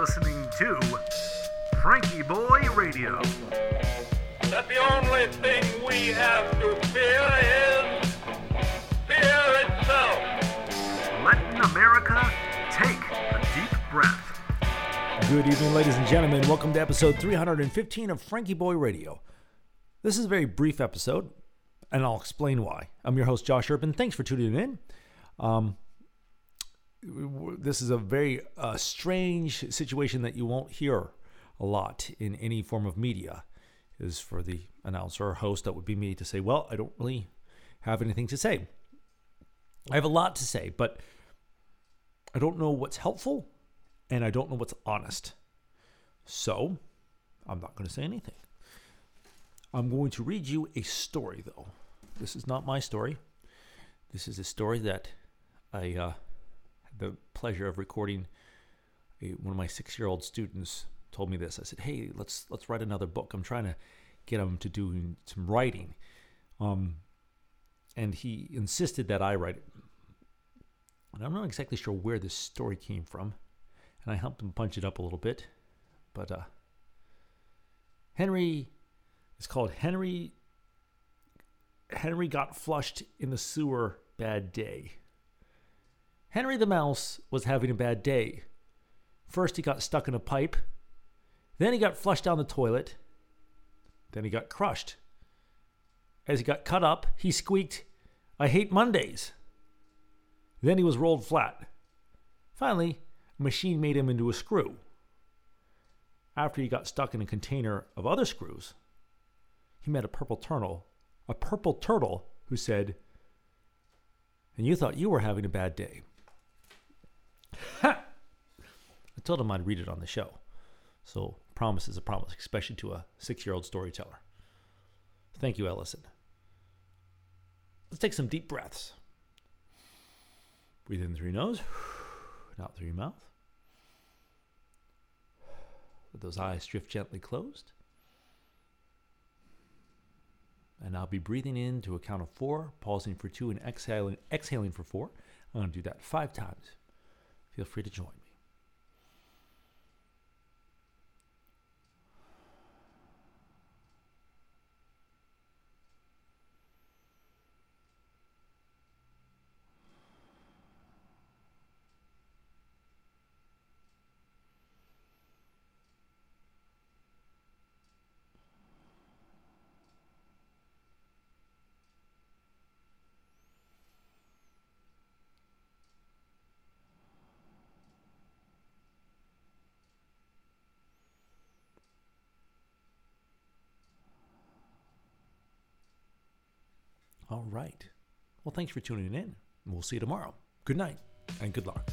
listening to FrankieBoi Radio. that the only thing we have to fear is fear itself. Letting America take a deep breath. Good evening, ladies and gentlemen. Welcome to episode 315 of FrankieBoi Radio. This is a very brief episode, and I'll explain why. I'm your host, Josh Urban. Thanks for tuning in. Um, w- this is a very uh, strange situation that you won't hear a lot in any form of media. Is for the announcer or host, that would be me, to say, Well, I don't really have anything to say. I have a lot to say, but I don't know what's helpful and I don't know what's honest. So, I'm not going to say anything. I'm going to read you a story, though. This is not my story. This is a story that I uh, the pleasure of recording. One of my six-year-old students told me this. I said, "Hey, let's let's write another book. I'm trying to get him to do some writing." Um, and he insisted that I write it. And I'm not exactly sure where this story came from and I helped him punch it up a little bit. But uh, Henry is called Henry. Henry got flushed in the sewer. Bad day. Henry the Mouse was having a bad day. First, he got stuck in a pipe. Then, he got flushed down the toilet. Then, he got crushed. As he got cut up, he squeaked, I hate Mondays. Then, he was rolled flat. Finally, a machine made him into a screw. After he got stuck in a container of other screws, he met a purple turtle, a purple turtle who said, And you thought you were having a bad day. Ha! I told him I'd read it on the show. So, promise is a promise, especially to a six year old storyteller. Thank you, Ellison. Let's take some deep breaths. Breathe in through your nose, out through your mouth. Let those eyes drift gently closed. And I'll be breathing in to a count of four, pausing for two, and exhaling, exhaling for four. I'm going to do that five times. Feel free to join me. All right. Well, thanks for tuning in. We'll see you tomorrow. Good night and good luck.